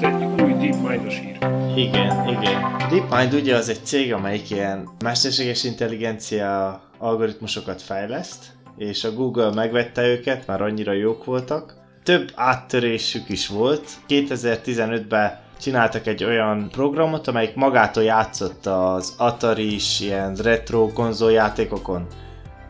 volt egy új DeepMind-os hír. Igen, igen. DeepMind ugye az egy cég, amelyik ilyen mesterséges intelligencia algoritmusokat fejleszt, és a Google megvette őket, már annyira jók voltak. Több áttörésük is volt. 2015-ben csináltak egy olyan programot, amelyik magától játszott az atari is ilyen retro konzoljátékokon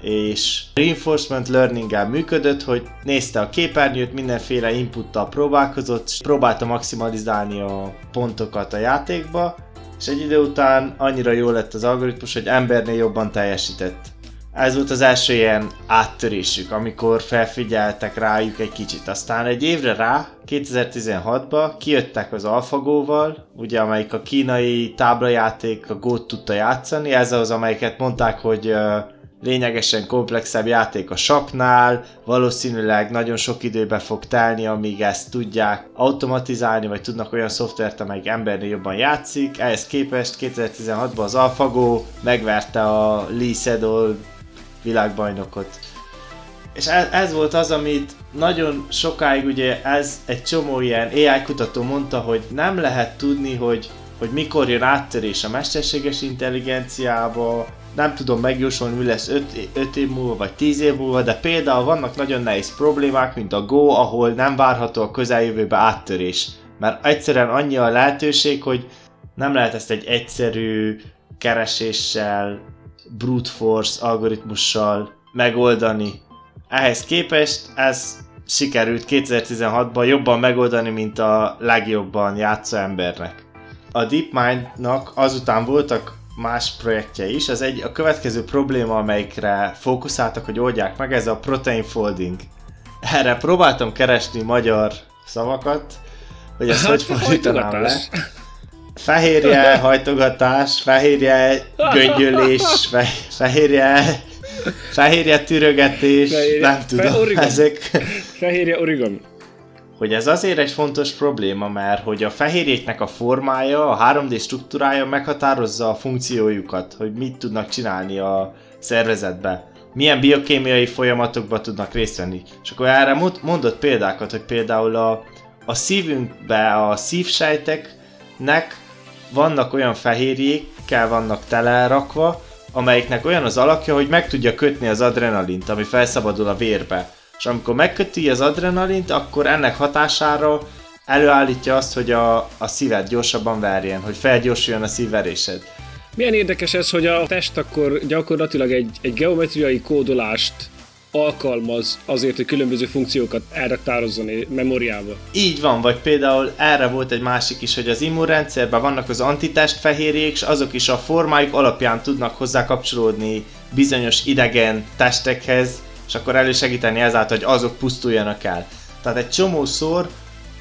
és reinforcement learning működött, hogy nézte a képernyőt, mindenféle inputtal próbálkozott, és próbálta maximalizálni a pontokat a játékba, és egy idő után annyira jó lett az algoritmus, hogy embernél jobban teljesített. Ez volt az első ilyen áttörésük, amikor felfigyeltek rájuk egy kicsit. Aztán egy évre rá, 2016-ban kijöttek az AlphaGo-val, ugye amelyik a kínai táblajáték, a Go-t tudta játszani, ez az, amelyiket mondták, hogy uh, lényegesen komplexebb játék a saknál, valószínűleg nagyon sok időbe fog telni, amíg ezt tudják automatizálni, vagy tudnak olyan szoftvert, amelyik embernél jobban játszik. Ehhez képest 2016-ban az AlphaGo megverte a Lee Sedol világbajnokot. És ez, ez volt az, amit nagyon sokáig ugye ez egy csomó ilyen AI kutató mondta, hogy nem lehet tudni, hogy, hogy mikor jön áttörés a mesterséges intelligenciába, nem tudom megjósolni, mi lesz 5 év múlva vagy 10 év múlva, de például vannak nagyon nehéz problémák, mint a Go, ahol nem várható a közeljövőbe áttörés. Mert egyszerűen annyi a lehetőség, hogy nem lehet ezt egy egyszerű kereséssel, brute force algoritmussal megoldani. Ehhez képest ez sikerült 2016-ban jobban megoldani, mint a legjobban játszó embernek. A DeepMind-nak azután voltak más projektje is. Az egy, a következő probléma, amelyikre fókuszáltak, hogy oldják meg, ez a protein folding. Erre próbáltam keresni magyar szavakat, hogy ezt hogy fordítanám le. Fehérje hajtogatás, fehérje göngyölés, fe, fehérje fehérje türögetés, fehérje, nem tudom, fe, ezek... Fehérje origami hogy ez azért egy fontos probléma, mert hogy a fehérjéknek a formája, a 3D struktúrája meghatározza a funkciójukat, hogy mit tudnak csinálni a szervezetbe. Milyen biokémiai folyamatokba tudnak részt venni. És akkor erre mondott példákat, hogy például a, a szívünkbe a szívsejteknek vannak olyan fehérjékkel vannak telerakva, amelyiknek olyan az alakja, hogy meg tudja kötni az adrenalint, ami felszabadul a vérbe és amikor megköti az adrenalint, akkor ennek hatására előállítja azt, hogy a, a szíved gyorsabban verjen, hogy felgyorsuljon a szívverésed. Milyen érdekes ez, hogy a test akkor gyakorlatilag egy, egy geometriai kódolást alkalmaz azért, hogy különböző funkciókat elraktározzon memóriába. Így van, vagy például erre volt egy másik is, hogy az immunrendszerben vannak az antitest fehérjék, és azok is a formájuk alapján tudnak hozzá kapcsolódni bizonyos idegen testekhez, és akkor elősegíteni ezáltal, hogy azok pusztuljanak el. Tehát egy csomószor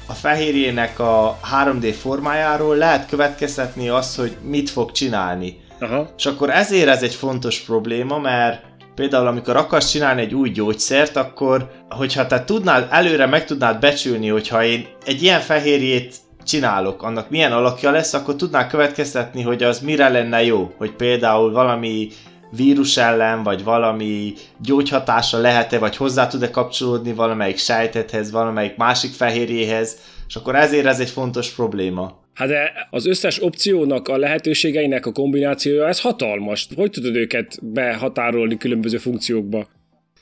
a fehérjének a 3D formájáról lehet következtetni azt, hogy mit fog csinálni. Aha. És akkor ezért ez egy fontos probléma, mert például amikor akarsz csinálni egy új gyógyszert, akkor hogyha te tudnád, előre meg tudnád becsülni, hogyha én egy ilyen fehérjét csinálok, annak milyen alakja lesz, akkor tudnál következtetni, hogy az mire lenne jó. Hogy például valami vírus ellen, vagy valami gyógyhatása lehet-e, vagy hozzá tud-e kapcsolódni valamelyik sejtethez, valamelyik másik fehérjéhez, és akkor ezért ez egy fontos probléma. Hát de az összes opciónak, a lehetőségeinek a kombinációja, ez hatalmas. Hogy tudod őket behatárolni különböző funkciókba?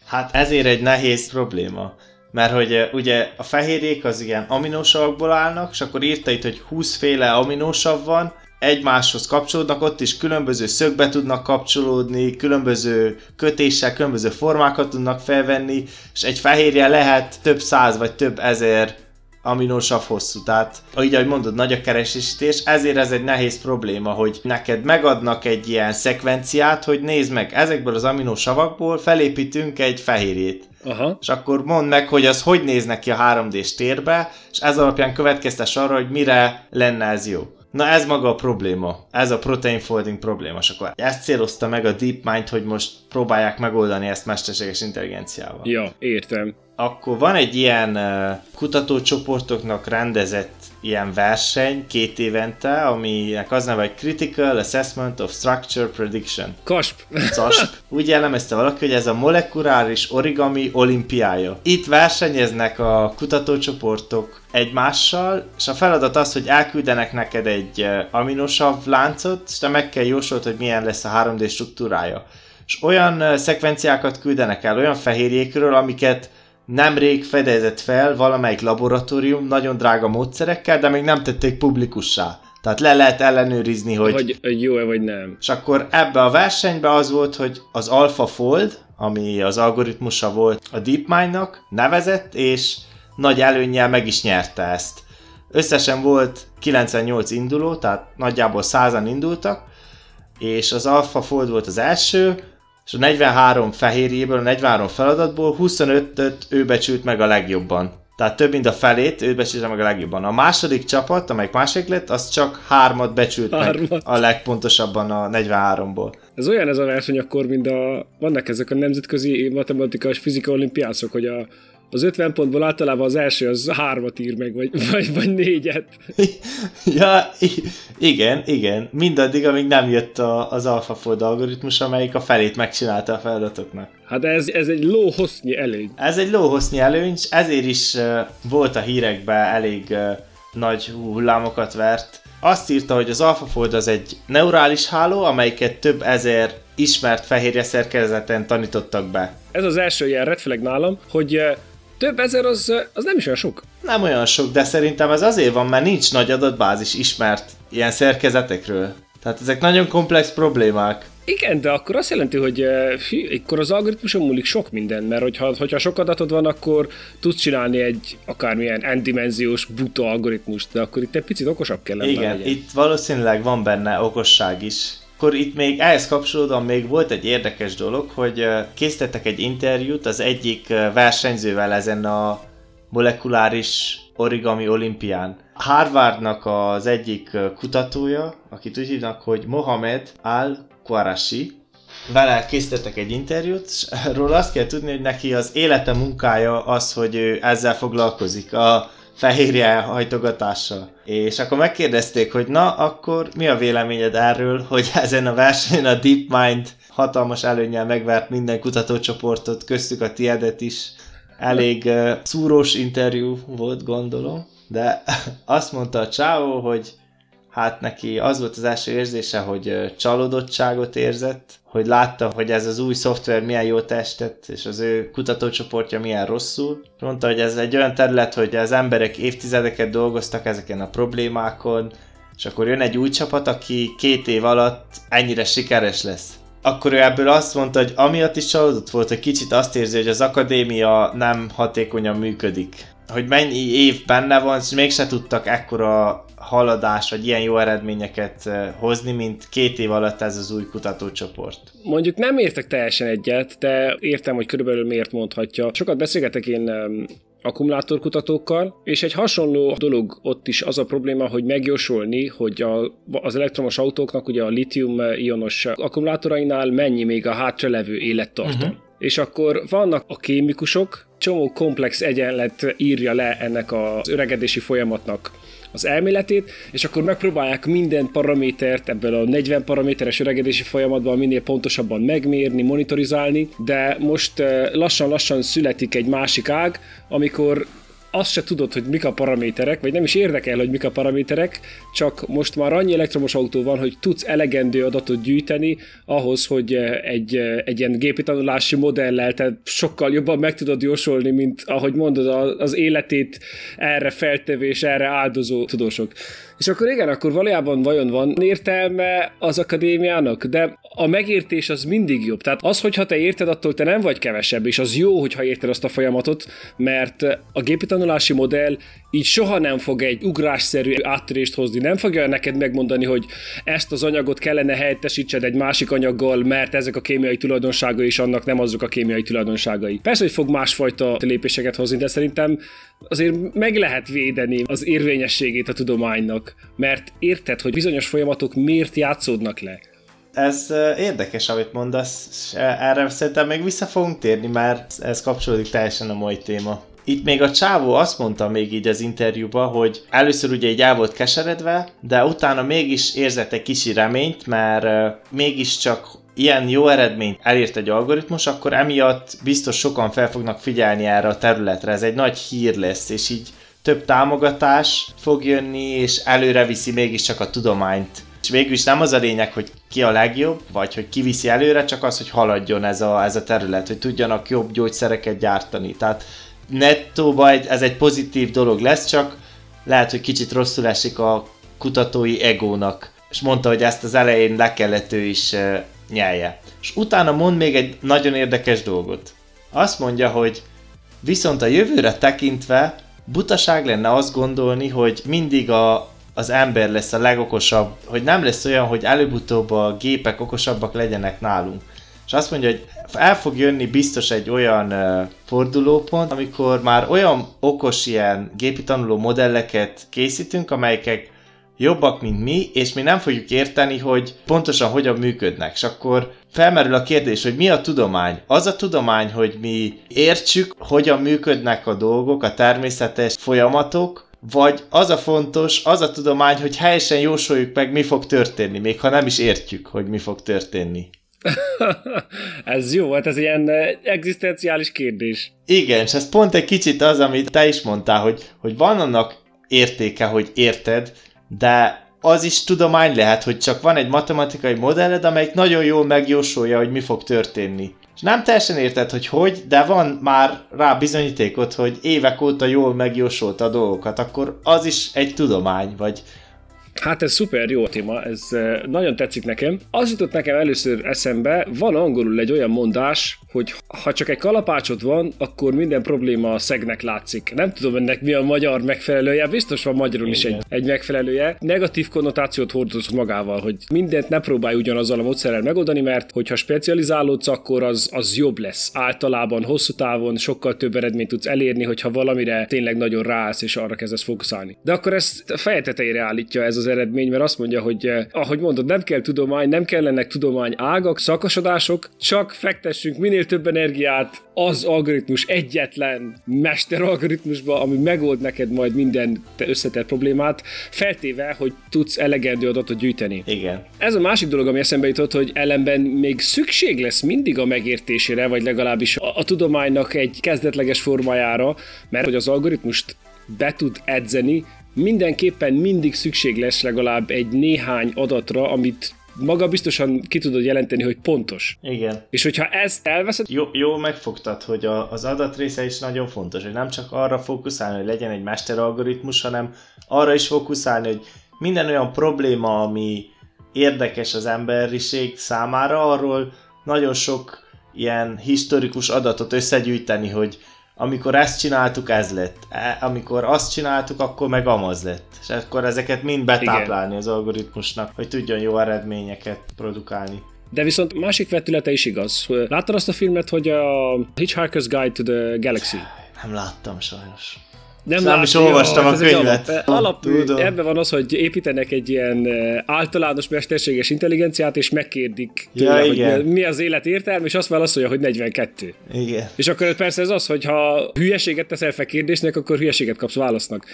Hát ezért egy nehéz probléma. Mert hogy ugye a fehérjék az ilyen aminósavakból állnak, és akkor írta itt, hogy 20 féle aminósav van, egymáshoz kapcsolódnak, ott is különböző szögbe tudnak kapcsolódni, különböző kötéssel, különböző formákat tudnak felvenni, és egy fehérje lehet több száz vagy több ezer aminósav hosszú. Tehát, ahogy ahogy mondod, nagy a keresésítés, ezért ez egy nehéz probléma, hogy neked megadnak egy ilyen szekvenciát, hogy nézd meg, ezekből az aminósavakból felépítünk egy fehérjét. Aha. És akkor mondd meg, hogy az hogy néz neki a 3D-s térbe, és ez alapján következtes arra, hogy mire lenne ez jó. Na ez maga a probléma. Ez a protein folding probléma. És akkor ezt célozta meg a DeepMind, hogy most próbálják megoldani ezt mesterséges intelligenciával. Ja, értem. Akkor van egy ilyen kutatócsoportoknak rendezett ilyen verseny két évente, aminek az neve, hogy Critical Assessment of Structure Prediction. Kasp. CASP. Úgy jellemezte valaki, hogy ez a molekuláris origami olimpiája. Itt versenyeznek a kutatócsoportok egymással, és a feladat az, hogy elküldenek neked egy aminosav láncot, és te meg kell jósolt, hogy milyen lesz a 3D struktúrája. És olyan szekvenciákat küldenek el, olyan fehérjékről, amiket nemrég fedezett fel valamelyik laboratórium nagyon drága módszerekkel, de még nem tették publikussá. Tehát le lehet ellenőrizni, hogy... Hogy, hogy jó-e vagy nem. És akkor ebbe a versenybe az volt, hogy az AlphaFold, ami az algoritmusa volt a DeepMind-nak, nevezett, és nagy előnnyel meg is nyerte ezt. Összesen volt 98 induló, tehát nagyjából 100-an indultak, és az AlphaFold volt az első, és a 43 fehérjéből, a 43 feladatból 25-öt ő becsült meg a legjobban. Tehát több mint a felét ő becsült meg a legjobban. A második csapat, amelyik másik lett, az csak hármat becsült hármat. meg a legpontosabban a 43-ból. Ez olyan ez a verseny akkor, mint a, vannak ezek a nemzetközi matematikai és fizika olimpiászok, hogy a az 50 pontból általában az első az hármat ír meg, vagy, vagy, vagy négyet. ja, igen, igen. Mindaddig, amíg nem jött a, az AlphaFold algoritmus, amelyik a felét megcsinálta a feladatoknak. Hát ez, ez egy lóhosznyi előny. Ez egy lóhosznyi előny, ezért is uh, volt a hírekben elég uh, nagy hullámokat vert. Azt írta, hogy az AlphaFold az egy neurális háló, amelyiket több ezer ismert fehérje szerkezeten tanítottak be. Ez az első ilyen red nálam, hogy több ezer az, az nem is olyan sok. Nem olyan sok, de szerintem ez azért van, mert nincs nagy adatbázis ismert ilyen szerkezetekről. Tehát ezek nagyon komplex problémák. Igen, de akkor azt jelenti, hogy fű, akkor az algoritmuson múlik sok minden, mert hogyha, hogyha sok adatod van, akkor tudsz csinálni egy akármilyen n-dimenziós buta algoritmust, de akkor itt egy picit okosabb kell lenni. Igen, itt valószínűleg van benne okosság is akkor itt még ehhez kapcsolódóan még volt egy érdekes dolog, hogy készítettek egy interjút az egyik versenyzővel ezen a molekuláris origami olimpián. Harvardnak az egyik kutatója, akit úgy hívnak, hogy Mohamed Al-Qarashi, vele készítettek egy interjút, és róla azt kell tudni, hogy neki az élete munkája az, hogy ő ezzel foglalkozik. A fehérje hajtogatással. És akkor megkérdezték, hogy na, akkor mi a véleményed erről, hogy ezen a versenyen a DeepMind hatalmas előnyel megvert minden kutatócsoportot, köztük a tiedet is. Elég uh, szúrós interjú volt, gondolom, de azt mondta a Csáó, hogy hát neki az volt az első érzése, hogy csalódottságot érzett, hogy látta, hogy ez az új szoftver milyen jó testet, és az ő kutatócsoportja milyen rosszul. Mondta, hogy ez egy olyan terület, hogy az emberek évtizedeket dolgoztak ezeken a problémákon, és akkor jön egy új csapat, aki két év alatt ennyire sikeres lesz. Akkor ő ebből azt mondta, hogy amiatt is csalódott volt, hogy kicsit azt érzi, hogy az akadémia nem hatékonyan működik. Hogy mennyi év benne van, és mégse tudtak ekkora haladás, vagy ilyen jó eredményeket eh, hozni, mint két év alatt ez az új kutatócsoport. Mondjuk nem értek teljesen egyet, de értem, hogy körülbelül miért mondhatja. Sokat beszélgetek én akkumulátorkutatókkal, és egy hasonló dolog ott is az a probléma, hogy megjósolni, hogy a, az elektromos autóknak ugye a litium-ionos akkumulátorainál mennyi még a hátralevő élettartam. Uh-huh. És akkor vannak a kémikusok, csomó komplex egyenlet írja le ennek az öregedési folyamatnak az elméletét, és akkor megpróbálják minden paramétert ebből a 40 paraméteres öregedési folyamatban minél pontosabban megmérni, monitorizálni, de most eh, lassan-lassan születik egy másik ág, amikor azt se tudod, hogy mik a paraméterek, vagy nem is érdekel, hogy mik a paraméterek, csak most már annyi elektromos autó van, hogy tudsz elegendő adatot gyűjteni ahhoz, hogy eh, egy, eh, egy ilyen gépi tanulási modellel te sokkal jobban meg tudod jósolni, mint ahogy mondod, az életét erre feltevés, erre áldozó tudósok. És akkor igen, akkor valójában vajon van értelme az akadémiának? De a megértés az mindig jobb. Tehát az, hogyha te érted, attól te nem vagy kevesebb, és az jó, hogyha érted azt a folyamatot, mert a gépi tanulási modell így soha nem fog egy ugrásszerű áttörést hozni. Nem fogja neked megmondani, hogy ezt az anyagot kellene helyettesítsed egy másik anyaggal, mert ezek a kémiai tulajdonságai is annak nem azok a kémiai tulajdonságai. Persze, hogy fog másfajta lépéseket hozni, de szerintem azért meg lehet védeni az érvényességét a tudománynak, mert érted, hogy bizonyos folyamatok miért játszódnak le Ez érdekes, amit mondasz, erre szerintem még vissza fogunk térni, mert ez kapcsolódik teljesen a mai téma. Itt még a csávó azt mondta még így az interjúban, hogy először ugye így el volt keseredve, de utána mégis érzett egy kicsi reményt, mert mégiscsak ilyen jó eredményt elért egy algoritmus, akkor emiatt biztos sokan fel fognak figyelni erre a területre. Ez egy nagy hír lesz, és így több támogatás fog jönni, és előre viszi mégiscsak a tudományt. És végül is nem az a lényeg, hogy ki a legjobb, vagy hogy ki viszi előre, csak az, hogy haladjon ez a, ez a terület, hogy tudjanak jobb gyógyszereket gyártani. Tehát nettóban ez egy pozitív dolog lesz, csak lehet, hogy kicsit rosszul esik a kutatói egónak. És mondta, hogy ezt az elején le kellett ő is uh, nyelje. És utána mond még egy nagyon érdekes dolgot. Azt mondja, hogy viszont a jövőre tekintve butaság lenne azt gondolni, hogy mindig a, az ember lesz a legokosabb, hogy nem lesz olyan, hogy előbb-utóbb a gépek okosabbak legyenek nálunk. És azt mondja, hogy el fog jönni biztos egy olyan uh, fordulópont, amikor már olyan okos ilyen gépi tanuló modelleket készítünk, amelyek jobbak, mint mi, és mi nem fogjuk érteni, hogy pontosan hogyan működnek. És akkor felmerül a kérdés, hogy mi a tudomány? Az a tudomány, hogy mi értsük, hogyan működnek a dolgok, a természetes folyamatok, vagy az a fontos, az a tudomány, hogy helyesen jósoljuk meg, mi fog történni, még ha nem is értjük, hogy mi fog történni. ez jó, hát ez ilyen eh, egzisztenciális kérdés. Igen, és ez pont egy kicsit az, amit te is mondtál, hogy, hogy van annak értéke, hogy érted, de az is tudomány lehet, hogy csak van egy matematikai modelled, amelyik nagyon jól megjósolja, hogy mi fog történni. És nem teljesen érted, hogy hogy, de van már rá bizonyítékot, hogy évek óta jól megjósolta a dolgokat, akkor az is egy tudomány, vagy Hát ez szuper jó téma, ez nagyon tetszik nekem. Az jutott nekem először eszembe, van angolul egy olyan mondás, hogy ha csak egy kalapácsot van, akkor minden probléma a szegnek látszik. Nem tudom ennek mi a magyar megfelelője, biztos van magyarul is egy, egy megfelelője. Negatív konnotációt hordoz magával, hogy mindent ne próbálj ugyanazzal a módszerrel megoldani, mert hogyha specializálódsz, akkor az, az jobb lesz. Általában hosszú távon sokkal több eredményt tudsz elérni, hogyha valamire tényleg nagyon ráállsz és arra kezdesz fókuszálni. De akkor ezt a feje tetejére állítja ez az eredmény, mert azt mondja, hogy eh, ahogy mondod, nem kell tudomány, nem kellenek tudomány ágak, szakosodások, csak fektessünk minél több energiát az algoritmus egyetlen mester algoritmusba, ami megold neked majd minden te összetett problémát, feltéve, hogy tudsz elegendő adatot gyűjteni. Igen. Ez a másik dolog, ami eszembe jutott, hogy ellenben még szükség lesz mindig a megértésére, vagy legalábbis a, a tudománynak egy kezdetleges formájára, mert hogy az algoritmust be tud edzeni, mindenképpen mindig szükség lesz legalább egy néhány adatra, amit maga biztosan ki tudod jelenteni, hogy pontos. Igen. És hogyha ezt elveszed... Jó, jó megfogtad, hogy a, az adat része is nagyon fontos, hogy nem csak arra fókuszálni, hogy legyen egy mesteralgoritmus, hanem arra is fókuszálni, hogy minden olyan probléma, ami érdekes az emberiség számára, arról nagyon sok ilyen historikus adatot összegyűjteni, hogy amikor ezt csináltuk, ez lett. E, amikor azt csináltuk, akkor meg amaz lett. És akkor ezeket mind betáplálni Igen. az algoritmusnak, hogy tudjon jó eredményeket produkálni. De viszont másik vetülete is igaz. Láttad azt a filmet, hogy a Hitchhiker's Guide to the Galaxy? Nem láttam sajnos. Nem, nem is olvastam hát a könyvet. Alap, ebben van az, hogy építenek egy ilyen általános mesterséges intelligenciát, és megkérdik tőle, ja, igen. hogy mi az élet értelme, és azt válaszolja, hogy 42. Igen. És akkor persze ez az, hogy ha hülyeséget teszel fel kérdésnek, akkor hülyeséget kapsz válasznak.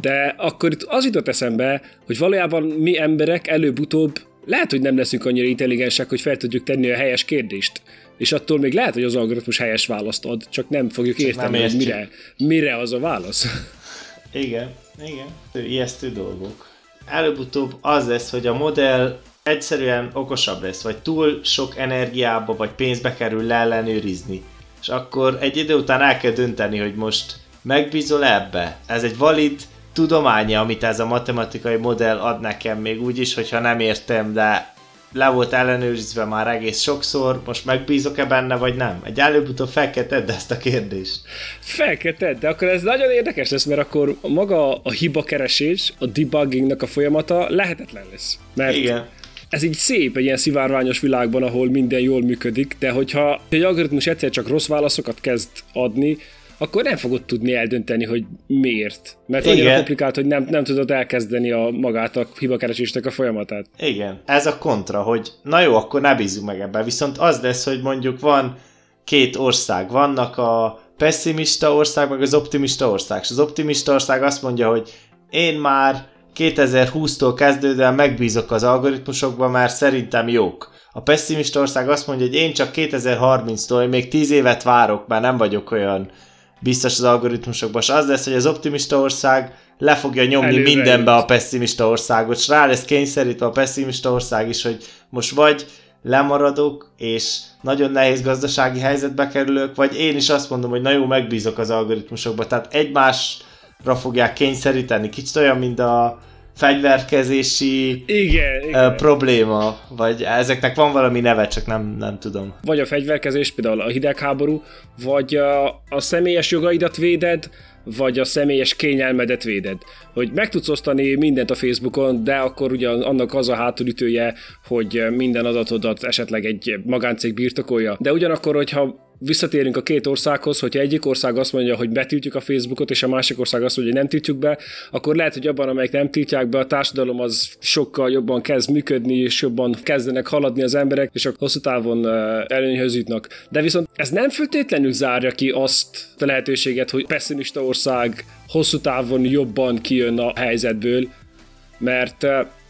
De akkor itt az jutott eszembe, hogy valójában mi emberek előbb-utóbb lehet, hogy nem leszünk annyira intelligensek, hogy fel tudjuk tenni a helyes kérdést és attól még lehet, hogy az algoritmus helyes választ ad, csak nem fogjuk csak érteni, nem hogy mire, mire az a válasz. Igen, igen. Ijesztő dolgok. Előbb-utóbb az lesz, hogy a modell egyszerűen okosabb lesz, vagy túl sok energiába vagy pénzbe kerül leellenőrizni. És akkor egy idő után el kell dönteni, hogy most megbízol ebbe. Ez egy valid tudománya, amit ez a matematikai modell ad nekem, még úgy is, hogyha nem értem, de le volt ellenőrizve már egész sokszor, most megbízok-e benne, vagy nem? Egy előbb-utóbb fel kell tedd ezt a kérdést. Fel kell tedd, de akkor ez nagyon érdekes lesz, mert akkor maga a hiba keresés, a debuggingnak a folyamata lehetetlen lesz. Mert Igen. Ez így szép egy ilyen szivárványos világban, ahol minden jól működik, de hogyha egy algoritmus egyszer csak rossz válaszokat kezd adni, akkor nem fogod tudni eldönteni, hogy miért. Mert Igen. annyira komplikált, hogy nem, nem tudod elkezdeni a magát a hibakeresésnek a folyamatát. Igen, ez a kontra, hogy na jó, akkor ne bízzunk meg ebben. Viszont az lesz, hogy mondjuk van két ország, vannak a pessimista ország, meg az optimista ország. És az optimista ország azt mondja, hogy én már 2020-tól kezdődően megbízok az algoritmusokban, mert szerintem jók. A pessimista ország azt mondja, hogy én csak 2030-tól, még 10 évet várok, mert nem vagyok olyan biztos az algoritmusokban, és az lesz, hogy az optimista ország le fogja nyomni Előre mindenbe jut. a pessimista országot, és rá lesz kényszerítve a pessimista ország is, hogy most vagy lemaradok, és nagyon nehéz gazdasági helyzetbe kerülök, vagy én is azt mondom, hogy na jó, megbízok az algoritmusokba. Tehát egymásra fogják kényszeríteni. Kicsit olyan, mint a fegyverkezési igen, igen. Probléma, vagy ezeknek van valami neve, csak nem, nem tudom. Vagy a fegyverkezés, például a hidegháború, vagy a, a személyes jogaidat véded, vagy a személyes kényelmedet véded. Hogy meg tudsz osztani mindent a Facebookon, de akkor ugyan annak az a hátulütője, hogy minden adatodat esetleg egy magáncég birtokolja. De ugyanakkor, hogyha visszatérünk a két országhoz, hogyha egyik ország azt mondja, hogy betiltjuk a Facebookot, és a másik ország azt mondja, hogy nem tiltjuk be, akkor lehet, hogy abban, amelyik nem tiltják be, a társadalom az sokkal jobban kezd működni, és jobban kezdenek haladni az emberek, és a hosszú távon előnyhöz jutnak. De viszont ez nem feltétlenül zárja ki azt a lehetőséget, hogy pessimista ország hosszú távon jobban kijön a helyzetből, mert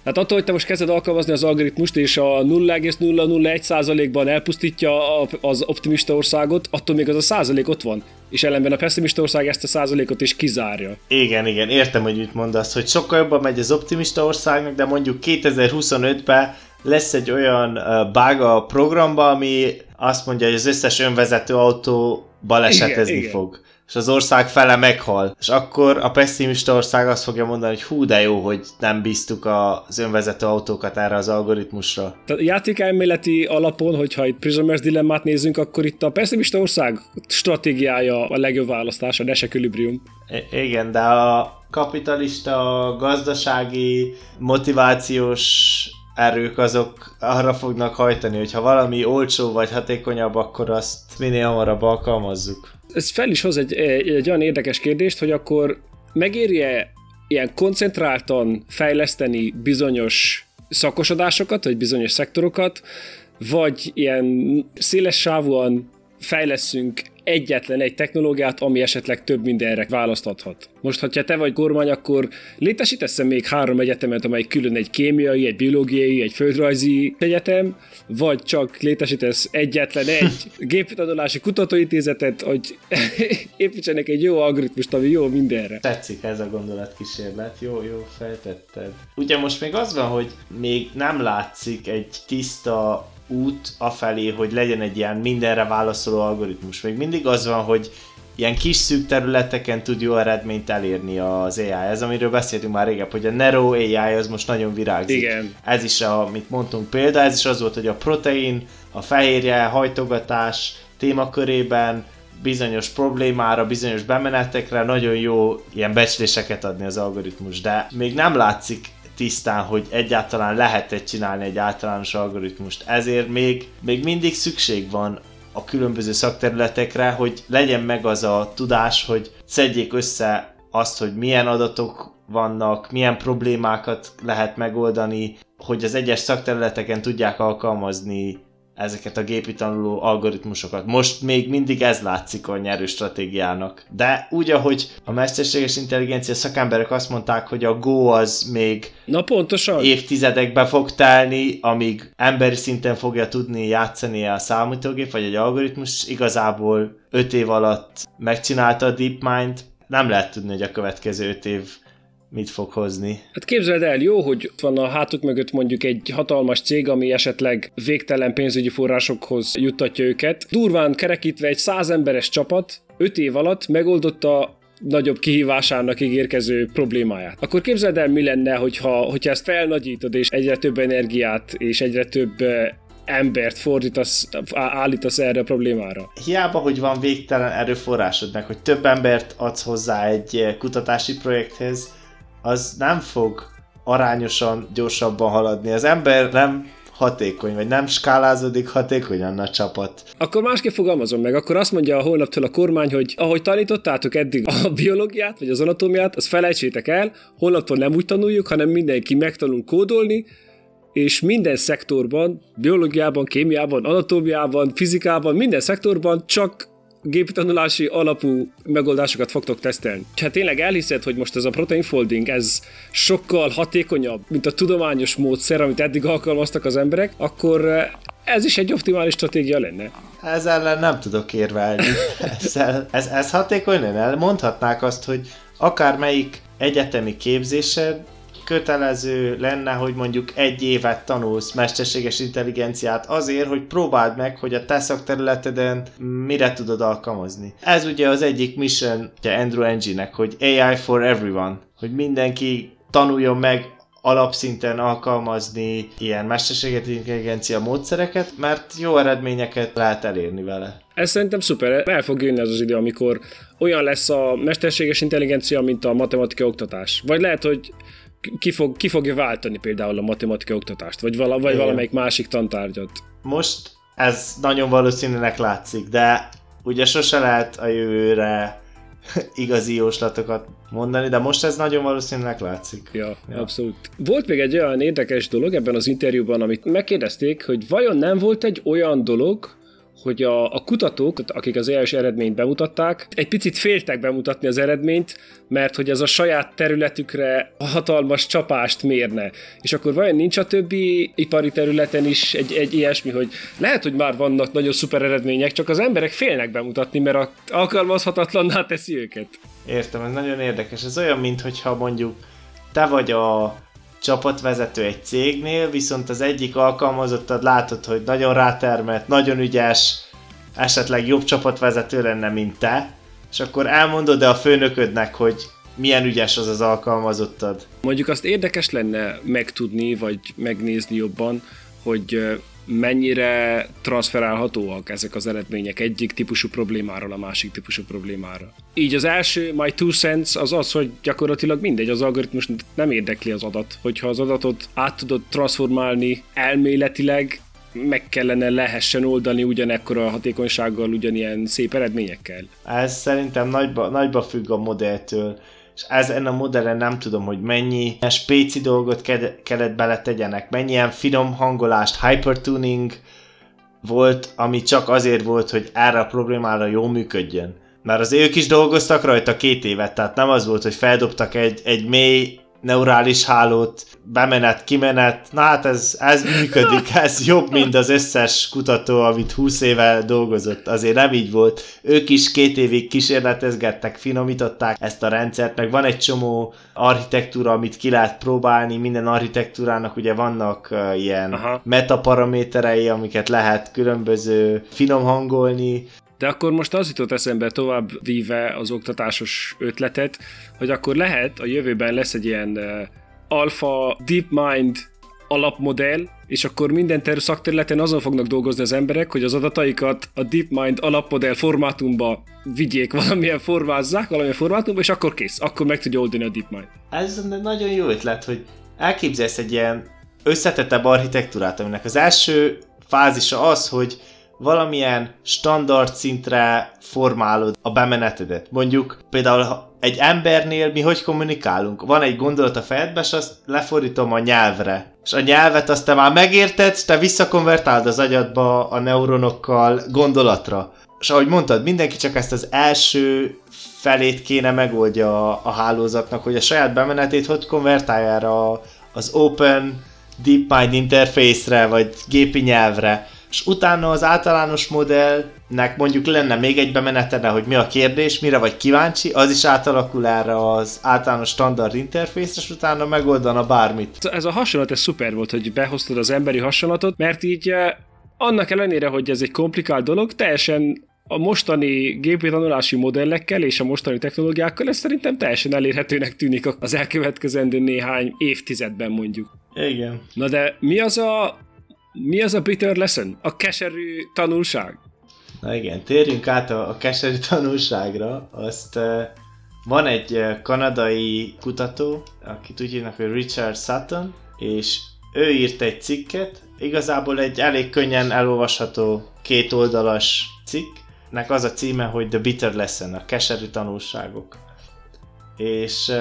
Hát attól, hogy te most kezded alkalmazni az algoritmust, és a 0,001%-ban elpusztítja az optimista országot, attól még az a százalék ott van. És ellenben a pessimista ország ezt a százalékot is kizárja. Igen, igen, értem, hogy mit mondasz, hogy sokkal jobban megy az optimista országnak, de mondjuk 2025-ben lesz egy olyan bug a programba, ami azt mondja, hogy az összes önvezető autó balesetezni igen, fog. Igen és az ország fele meghal. És akkor a pessimista ország azt fogja mondani, hogy hú de jó, hogy nem bíztuk az önvezető autókat erre az algoritmusra. Tehát játékelméleti alapon, hogyha itt Prisoners Dilemmát nézzünk, akkor itt a pessimista ország stratégiája a legjobb választás, a Nash Equilibrium. I- igen, de a kapitalista, a gazdasági, motivációs erők azok arra fognak hajtani, hogy ha valami olcsó vagy hatékonyabb, akkor azt minél hamarabb alkalmazzuk ez fel is hoz egy, egy olyan érdekes kérdést, hogy akkor megérje ilyen koncentráltan fejleszteni bizonyos szakosodásokat, vagy bizonyos szektorokat, vagy ilyen széles sávúan fejleszünk egyetlen egy technológiát, ami esetleg több mindenre választhathat. Most, ha te vagy kormány, akkor létesítesz még három egyetemet, amely külön egy kémiai, egy biológiai, egy földrajzi egyetem, vagy csak létesítesz egyetlen egy géptanulási kutatóintézetet, hogy építsenek egy jó algoritmust, ami jó mindenre. Tetszik ez a gondolatkísérlet, jó, jó, feltetted. Ugye most még az van, hogy még nem látszik egy tiszta út afelé, hogy legyen egy ilyen mindenre válaszoló algoritmus. Még mindig az van, hogy ilyen kis szűk területeken tud jó eredményt elérni az AI. Ez, amiről beszéltünk már régebb, hogy a Nero AI az most nagyon virágzik. Igen. Ez is, amit mondtunk példa, ez is az volt, hogy a protein, a fehérje, hajtogatás témakörében bizonyos problémára, bizonyos bemenetekre nagyon jó ilyen becsléseket adni az algoritmus, de még nem látszik tisztán, hogy egyáltalán lehet-e csinálni egy általános algoritmust. Ezért még, még mindig szükség van a különböző szakterületekre, hogy legyen meg az a tudás, hogy szedjék össze azt, hogy milyen adatok vannak, milyen problémákat lehet megoldani, hogy az egyes szakterületeken tudják alkalmazni ezeket a gépi tanuló algoritmusokat. Most még mindig ez látszik a nyerő stratégiának. De úgy, ahogy a mesterséges intelligencia szakemberek azt mondták, hogy a Go az még Na pontosan. évtizedekbe fog telni, amíg emberi szinten fogja tudni játszani a számítógép, vagy egy algoritmus, igazából 5 év alatt megcsinálta a DeepMind, nem lehet tudni, hogy a következő 5 év mit fog hozni. Hát képzeld el, jó, hogy van a hátuk mögött mondjuk egy hatalmas cég, ami esetleg végtelen pénzügyi forrásokhoz juttatja őket. Durván kerekítve egy százemberes csapat öt év alatt megoldotta nagyobb kihívásának ígérkező problémáját. Akkor képzeld el, mi lenne, hogyha, hogyha ezt felnagyítod, és egyre több energiát, és egyre több embert fordítasz, állítasz erre a problémára. Hiába, hogy van végtelen erőforrásod, meg hogy több embert adsz hozzá egy kutatási projekthez, az nem fog arányosan gyorsabban haladni. Az ember nem hatékony, vagy nem skálázódik hatékonyan a csapat. Akkor másképp fogalmazom meg, akkor azt mondja a holnaptól a kormány, hogy ahogy tanítottátok eddig a biológiát, vagy az anatómiát, azt felejtsétek el, holnaptól nem úgy tanuljuk, hanem mindenki megtanul kódolni, és minden szektorban, biológiában, kémiában, anatómiában, fizikában, minden szektorban csak gépi tanulási alapú megoldásokat fogtok tesztelni. Ha tényleg elhiszed, hogy most ez a protein folding, ez sokkal hatékonyabb, mint a tudományos módszer, amit eddig alkalmaztak az emberek, akkor eh, ez is egy optimális stratégia lenne. Ez ellen nem tudok érvelni. Ezzel, ez, ez hatékony lenne. Mondhatnák azt, hogy akármelyik egyetemi képzésed kötelező lenne, hogy mondjuk egy évet tanulsz mesterséges intelligenciát azért, hogy próbáld meg, hogy a te szakterületeden mire tudod alkalmazni. Ez ugye az egyik mission ugye Andrew Ng-nek, hogy AI for everyone, hogy mindenki tanuljon meg alapszinten alkalmazni ilyen mesterséges intelligencia módszereket, mert jó eredményeket lehet elérni vele. Ez szerintem szuper, el fog jönni ez az idő, amikor olyan lesz a mesterséges intelligencia, mint a matematikai oktatás. Vagy lehet, hogy ki, fog, ki fogja váltani például a matematika oktatást, vagy, vala, vagy valamelyik másik tantárgyat. Most ez nagyon valószínűnek látszik, de ugye sose lehet a jövőre igazi jóslatokat mondani, de most ez nagyon valószínűleg látszik. Ja, ja, abszolút. Volt még egy olyan érdekes dolog ebben az interjúban, amit megkérdezték, hogy vajon nem volt egy olyan dolog, hogy a, a kutatók, akik az első eredményt bemutatták, egy picit féltek bemutatni az eredményt, mert hogy ez a saját területükre hatalmas csapást mérne. És akkor vajon nincs a többi ipari területen is egy, egy ilyesmi, hogy lehet, hogy már vannak nagyon szuper eredmények, csak az emberek félnek bemutatni, mert alkalmazhatatlanná teszi őket. Értem, ez nagyon érdekes. Ez olyan, mintha mondjuk te vagy a csapatvezető egy cégnél, viszont az egyik alkalmazottad látod, hogy nagyon rátermett, nagyon ügyes, esetleg jobb csapatvezető lenne, mint te, és akkor elmondod e a főnöködnek, hogy milyen ügyes az az alkalmazottad. Mondjuk azt érdekes lenne megtudni, vagy megnézni jobban, hogy mennyire transferálhatóak ezek az eredmények egyik típusú problémáról a másik típusú problémára. Így az első, my two cents az az, hogy gyakorlatilag mindegy, az algoritmus nem érdekli az adat. Hogyha az adatot át tudod transformálni elméletileg, meg kellene lehessen oldani ugyanekkora hatékonysággal, ugyanilyen szép eredményekkel. Ez szerintem nagyba, nagyba függ a modelltől és ezen a modellen nem tudom, hogy mennyi spéci dolgot kellett beletegyenek, mennyi ilyen finom hangolást, hypertuning volt, ami csak azért volt, hogy erre a problémára jól működjön. Mert az ők is dolgoztak rajta két évet, tehát nem az volt, hogy feldobtak egy, egy mély neurális hálót, bemenet, kimenet, na hát ez, ez működik, ez jobb, mint az összes kutató, amit 20 éve dolgozott. Azért nem így volt. Ők is két évig kísérletezgettek, finomították ezt a rendszert, meg van egy csomó architektúra, amit ki lehet próbálni, minden architektúrának ugye vannak ilyen Aha. metaparaméterei, amiket lehet különböző finom hangolni, de akkor most az jutott eszembe tovább víve az oktatásos ötletet, hogy akkor lehet, a jövőben lesz egy ilyen uh, alfa DeepMind alapmodell, és akkor minden ter- szakterületen azon fognak dolgozni az emberek, hogy az adataikat a DeepMind alapmodell formátumba vigyék, valamilyen formázzák, valamilyen formátumba, és akkor kész, akkor meg tudja oldani a DeepMind. Ez nagyon jó ötlet, hogy elképzelsz egy ilyen összetettebb architektúrát, aminek az első fázisa az, hogy valamilyen standard szintre formálod a bemenetedet. Mondjuk például egy embernél mi hogy kommunikálunk? Van egy gondolat a fejedbe, és azt lefordítom a nyelvre. És a nyelvet azt te már megérted, te visszakonvertálod az agyadba a neuronokkal gondolatra. És ahogy mondtad, mindenki csak ezt az első felét kéne megoldja a, a hálózatnak, hogy a saját bemenetét hogy konvertálja erre az Open DeepMind interface-re, vagy gépi nyelvre és utána az általános modellnek mondjuk lenne még egy bemenetele, hogy mi a kérdés, mire vagy kíváncsi, az is átalakul erre az általános standard interface és utána megoldana bármit. Ez a hasonlat, ez szuper volt, hogy behoztad az emberi hasonlatot, mert így eh, annak ellenére, hogy ez egy komplikált dolog, teljesen a mostani gépi tanulási modellekkel és a mostani technológiákkal ez szerintem teljesen elérhetőnek tűnik az elkövetkezendő néhány évtizedben mondjuk. Igen. Na de mi az a mi az a bitter lesson? A keserű tanulság? Na igen, térjünk át a, a keserű tanulságra. Azt van egy kanadai kutató, akit úgy hívnak, hogy Richard Sutton, és ő írt egy cikket, igazából egy elég könnyen elolvasható kétoldalas cikknek az a címe, hogy The Bitter Lesson, a keserű tanulságok. És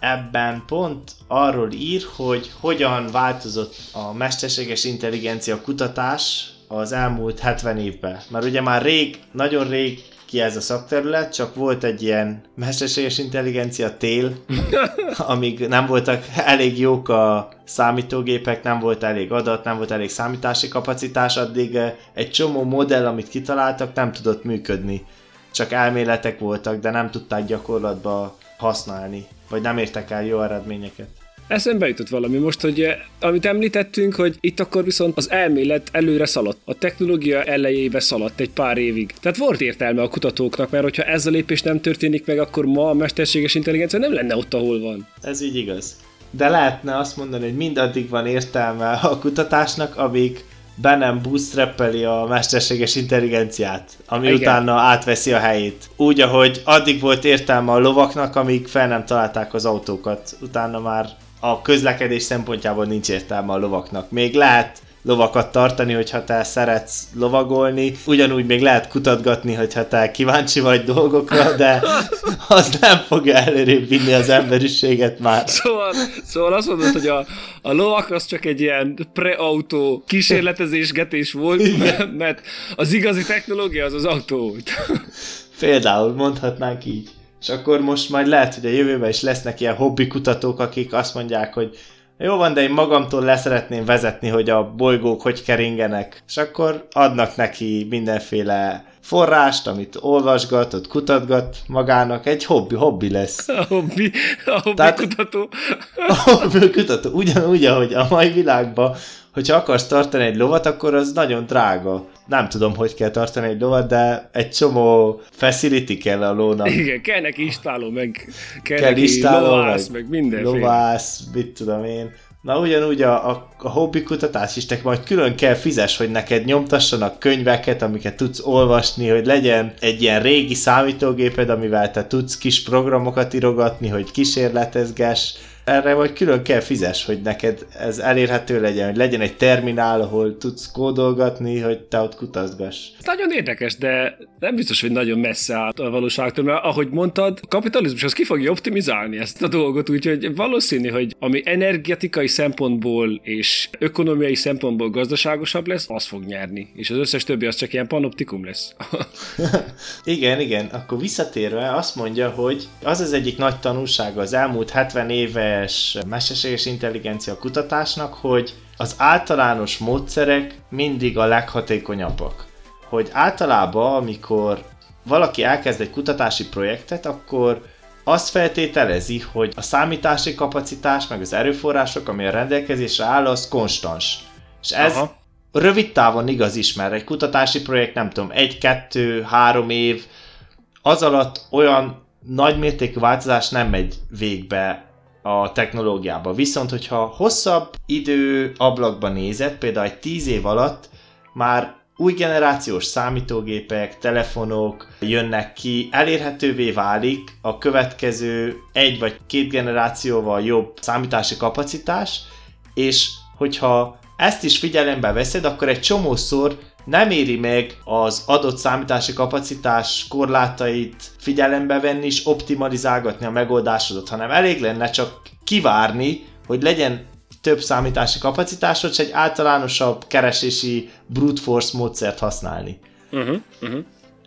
ebben pont arról ír, hogy hogyan változott a mesterséges intelligencia kutatás az elmúlt 70 évben. Mert ugye már rég, nagyon rég ki ez a szakterület, csak volt egy ilyen mesterséges intelligencia tél, amíg nem voltak elég jók a számítógépek, nem volt elég adat, nem volt elég számítási kapacitás, addig eh, egy csomó modell, amit kitaláltak, nem tudott működni. Csak elméletek voltak, de nem tudták gyakorlatba használni, vagy nem értek el jó eredményeket. Eszembe jutott valami most, hogy eh, amit említettünk, hogy itt akkor viszont az elmélet előre szaladt, a technológia elejébe szaladt egy pár évig. Tehát volt értelme a kutatóknak, mert hogyha ez a lépés nem történik meg, akkor ma a mesterséges intelligencia nem lenne ott, ahol van. Ez így igaz. De lehetne azt mondani, hogy mindaddig van értelme a kutatásnak, amíg be nem bootstrappeli a mesterséges intelligenciát, ami Igen. utána átveszi a helyét. Úgy, ahogy addig volt értelme a lovaknak, amíg fel nem találták az autókat. Utána már a közlekedés szempontjából nincs értelme a lovaknak. Még lehet lovakat tartani, hogyha te szeretsz lovagolni, ugyanúgy még lehet kutatgatni, hogyha te kíváncsi vagy dolgokra, de az nem fogja előrébb vinni az emberiséget már. Szóval, szóval azt mondod, hogy a, a lovak az csak egy ilyen pre-autó kísérletezésgetés volt, Igen. mert az igazi technológia az az autó volt. Például mondhatnánk így. És akkor most majd lehet, hogy a jövőben is lesznek ilyen hobbi kutatók, akik azt mondják, hogy jó van, de én magamtól leszeretném vezetni, hogy a bolygók hogy keringenek. És akkor adnak neki mindenféle forrást, amit olvasgat, ott kutatgat magának, egy hobbi, hobbi lesz. A hobbi, a hobbi Tehát, kutató. A hobbi kutató, ugyanúgy, ahogy a mai világban hogyha akarsz tartani egy lovat, akkor az nagyon drága. Nem tudom, hogy kell tartani egy lovat, de egy csomó facility kell a lónak. Igen, kell neki istáló, meg kell, kell neki istáló, lovász, meg, meg mindenféle. Lovász, mit tudom én. Na ugyanúgy a, a, a hobbi kutatás is, neked majd külön kell fizes, hogy neked nyomtassanak könyveket, amiket tudsz olvasni, hogy legyen egy ilyen régi számítógéped, amivel te tudsz kis programokat írogatni, hogy kísérletezgess, erre vagy külön kell fizes, hogy neked ez elérhető legyen, hogy legyen egy terminál, ahol tudsz kódolgatni, hogy te ott kutazgass. Nagyon érdekes, de nem biztos, hogy nagyon messze állt a valóságtól, mert ahogy mondtad, a kapitalizmus az ki fogja optimizálni ezt a dolgot, úgyhogy valószínű, hogy ami energetikai szempontból és ökonomiai szempontból gazdaságosabb lesz, az fog nyerni, és az összes többi az csak ilyen panoptikum lesz. igen, igen, akkor visszatérve azt mondja, hogy az az egyik nagy tanulsága az elmúlt 70 éve teljes mesterséges intelligencia kutatásnak, hogy az általános módszerek mindig a leghatékonyabbak. Hogy általában, amikor valaki elkezd egy kutatási projektet, akkor azt feltételezi, hogy a számítási kapacitás, meg az erőforrások, ami a rendelkezésre áll, az konstans. És ez Aha. Rövid távon igaz is, mert egy kutatási projekt, nem tudom, egy, kettő, három év, az alatt olyan nagymértékű változás nem megy végbe a technológiába. Viszont, hogyha hosszabb idő ablakban nézett, például egy 10 év alatt már új generációs számítógépek, telefonok jönnek ki, elérhetővé válik a következő egy vagy két generációval jobb számítási kapacitás, és hogyha ezt is figyelembe veszed, akkor egy csomószor nem éri meg az adott számítási kapacitás korlátait figyelembe venni és optimalizálgatni a megoldásodat, hanem elég lenne csak kivárni, hogy legyen több számítási kapacitásod, és egy általánosabb keresési brute force módszert használni. Uh-huh, uh-huh.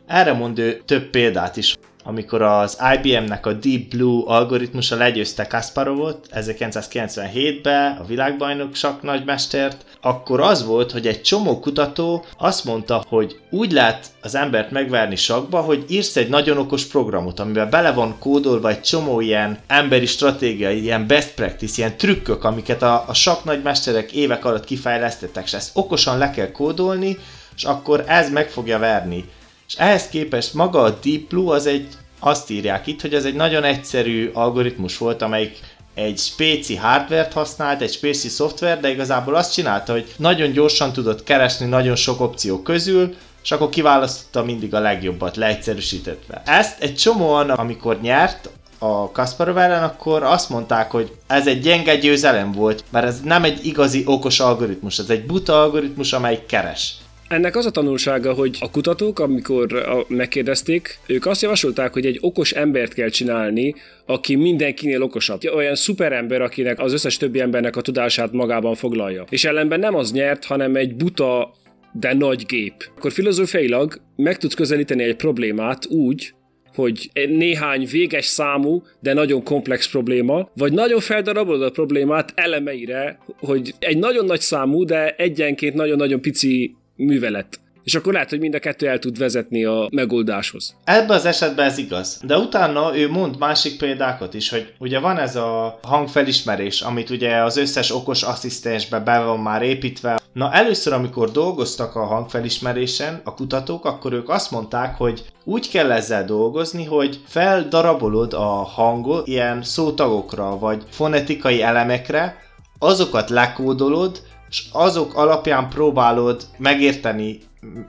Erre mond ő több példát is amikor az IBM-nek a Deep Blue algoritmusa legyőzte Kasparovot 1997-ben, a világbajnokság nagymestert, akkor az volt, hogy egy csomó kutató azt mondta, hogy úgy lehet az embert megverni sakba, hogy írsz egy nagyon okos programot, amiben bele van kódolva egy csomó ilyen emberi stratégia, ilyen best practice, ilyen trükkök, amiket a, a sak nagymesterek évek alatt kifejlesztettek, és ezt okosan le kell kódolni, és akkor ez meg fogja verni. És ehhez képest maga a Deep Blue az egy, azt írják itt, hogy ez egy nagyon egyszerű algoritmus volt, amelyik egy spéci hardvert használt, egy spéci szoftver, de igazából azt csinálta, hogy nagyon gyorsan tudott keresni nagyon sok opció közül, és akkor kiválasztotta mindig a legjobbat, leegyszerűsítetve. Ezt egy csomóan, amikor nyert, a Kasparov ellen, akkor azt mondták, hogy ez egy gyenge győzelem volt, mert ez nem egy igazi okos algoritmus, ez egy buta algoritmus, amely keres. Ennek az a tanulsága, hogy a kutatók, amikor megkérdezték, ők azt javasolták, hogy egy okos embert kell csinálni, aki mindenkinél okosabb. Olyan szuperember, akinek az összes többi embernek a tudását magában foglalja. És ellenben nem az nyert, hanem egy buta, de nagy gép. Akkor filozófiailag meg tudsz közelíteni egy problémát úgy, hogy néhány véges számú, de nagyon komplex probléma, vagy nagyon feldarabolod a problémát elemeire, hogy egy nagyon nagy számú, de egyenként nagyon-nagyon pici művelet. És akkor lehet, hogy mind a kettő el tud vezetni a megoldáshoz. Ebben az esetben ez igaz. De utána ő mond másik példákat is, hogy ugye van ez a hangfelismerés, amit ugye az összes okos asszisztensbe be van már építve. Na először, amikor dolgoztak a hangfelismerésen a kutatók, akkor ők azt mondták, hogy úgy kell ezzel dolgozni, hogy feldarabolod a hangot ilyen szótagokra, vagy fonetikai elemekre, azokat lekódolod, és azok alapján próbálod megérteni,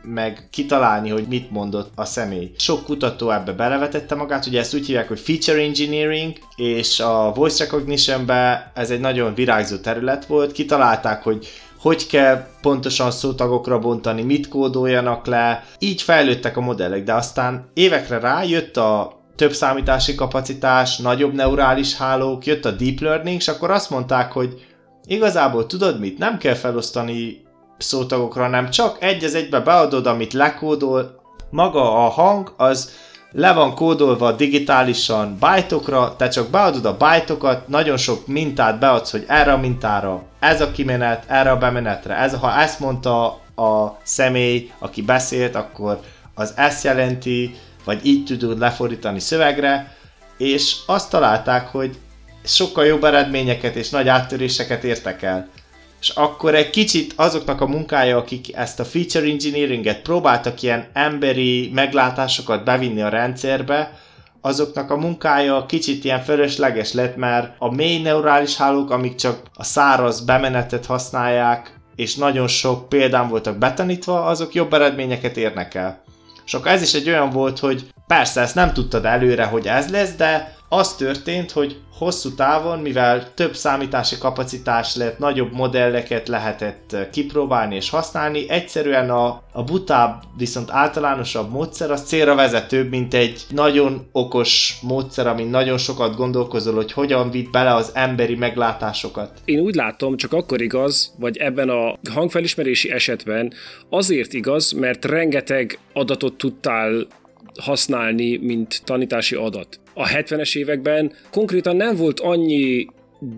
meg kitalálni, hogy mit mondott a személy. Sok kutató ebbe belevetette magát, ugye ezt úgy hívják, hogy feature engineering, és a voice recognition-be ez egy nagyon virágzó terület volt, kitalálták, hogy hogy kell pontosan szótagokra bontani, mit kódoljanak le, így fejlődtek a modellek, de aztán évekre rá jött a több számítási kapacitás, nagyobb neurális hálók, jött a deep learning, és akkor azt mondták, hogy Igazából tudod mit? Nem kell felosztani szótagokra, nem csak egy az egybe beadod, amit lekódol. Maga a hang az le van kódolva digitálisan bájtokra, te csak beadod a bájtokat, nagyon sok mintát beadsz, hogy erre a mintára, ez a kimenet, erre a bemenetre. Ez, ha ezt mondta a személy, aki beszélt, akkor az ezt jelenti, vagy így tudod lefordítani szövegre, és azt találták, hogy sokkal jobb eredményeket és nagy áttöréseket értek el. És akkor egy kicsit azoknak a munkája, akik ezt a feature engineeringet próbáltak ilyen emberi meglátásokat bevinni a rendszerbe, azoknak a munkája kicsit ilyen fölösleges lett, mert a mély neurális hálók, amik csak a száraz bemenetet használják, és nagyon sok példán voltak betanítva, azok jobb eredményeket érnek el. És akkor ez is egy olyan volt, hogy persze ezt nem tudtad előre, hogy ez lesz, de az történt, hogy hosszú távon, mivel több számítási kapacitás lett, nagyobb modelleket lehetett kipróbálni és használni, egyszerűen a, a butább, viszont általánosabb módszer az célra vezetőbb, mint egy nagyon okos módszer, amin nagyon sokat gondolkozol, hogy hogyan vitt bele az emberi meglátásokat. Én úgy látom, csak akkor igaz, vagy ebben a hangfelismerési esetben azért igaz, mert rengeteg adatot tudtál használni, mint tanítási adat. A 70-es években konkrétan nem volt annyi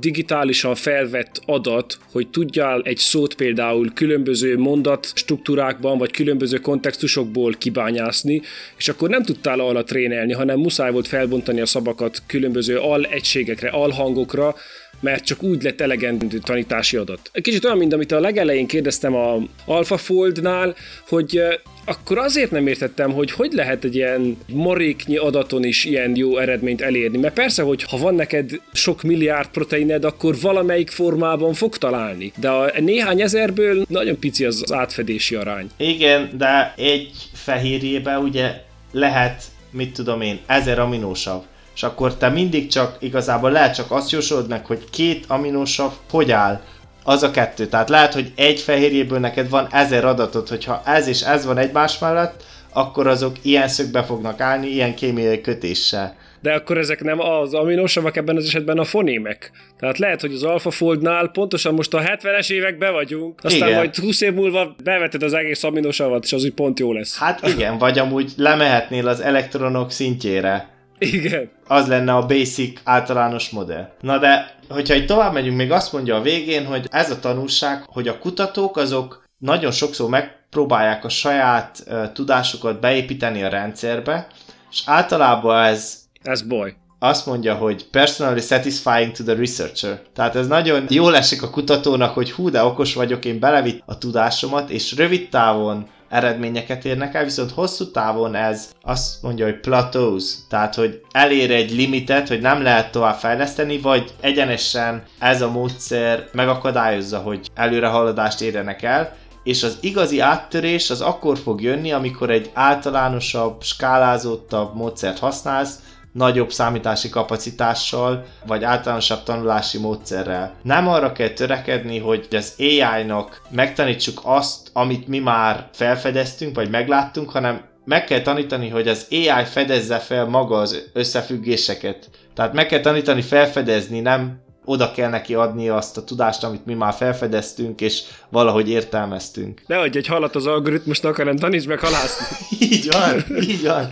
digitálisan felvett adat, hogy tudjál egy szót például különböző mondat struktúrákban, vagy különböző kontextusokból kibányászni, és akkor nem tudtál arra trénelni, hanem muszáj volt felbontani a szavakat különböző al egységekre, alhangokra, mert csak úgy lett elegendő tanítási adat. Kicsit olyan, mint amit a legelején kérdeztem a AlphaFold-nál, hogy akkor azért nem értettem, hogy hogy lehet egy ilyen maréknyi adaton is ilyen jó eredményt elérni. Mert persze, hogy ha van neked sok milliárd proteined, akkor valamelyik formában fog találni. De a néhány ezerből nagyon pici az, átfedési arány. Igen, de egy fehérjébe ugye lehet, mit tudom én, ezer aminósav és akkor te mindig csak igazából lehet csak azt jósolod meg, hogy két aminósav hogy áll az a kettő. Tehát lehet, hogy egy fehérjéből neked van ezer adatot, hogyha ez és ez van egymás mellett, akkor azok ilyen szögbe fognak állni, ilyen kémiai kötéssel. De akkor ezek nem az aminosavak ebben az esetben a fonémek. Tehát lehet, hogy az AlphaFoldnál pontosan most a 70-es években vagyunk, aztán igen. majd 20 év múlva beveted az egész aminosavat, és az úgy pont jó lesz. Hát igen, vagy amúgy lemehetnél az elektronok szintjére. Igen. Az lenne a basic általános modell. Na de, hogyha egy tovább megyünk, még azt mondja a végén, hogy ez a tanulság, hogy a kutatók azok nagyon sokszor megpróbálják a saját uh, tudásukat beépíteni a rendszerbe, és általában ez... Ez baj azt mondja, hogy personally satisfying to the researcher. Tehát ez nagyon jól esik a kutatónak, hogy hú, de okos vagyok, én belevitt a tudásomat, és rövid távon eredményeket érnek el, viszont hosszú távon ez azt mondja, hogy plateaus, tehát hogy elér egy limitet, hogy nem lehet tovább fejleszteni, vagy egyenesen ez a módszer megakadályozza, hogy előrehaladást érjenek el, és az igazi áttörés az akkor fog jönni, amikor egy általánosabb, skálázottabb módszert használsz, nagyobb számítási kapacitással, vagy általánosabb tanulási módszerrel. Nem arra kell törekedni, hogy az AI-nak megtanítsuk azt, amit mi már felfedeztünk, vagy megláttunk, hanem meg kell tanítani, hogy az AI fedezze fel maga az összefüggéseket. Tehát meg kell tanítani felfedezni, nem oda kell neki adni azt a tudást, amit mi már felfedeztünk, és valahogy értelmeztünk. adj egy halat az algoritmusnak, hanem tanítsd meg halászni. így van, így van.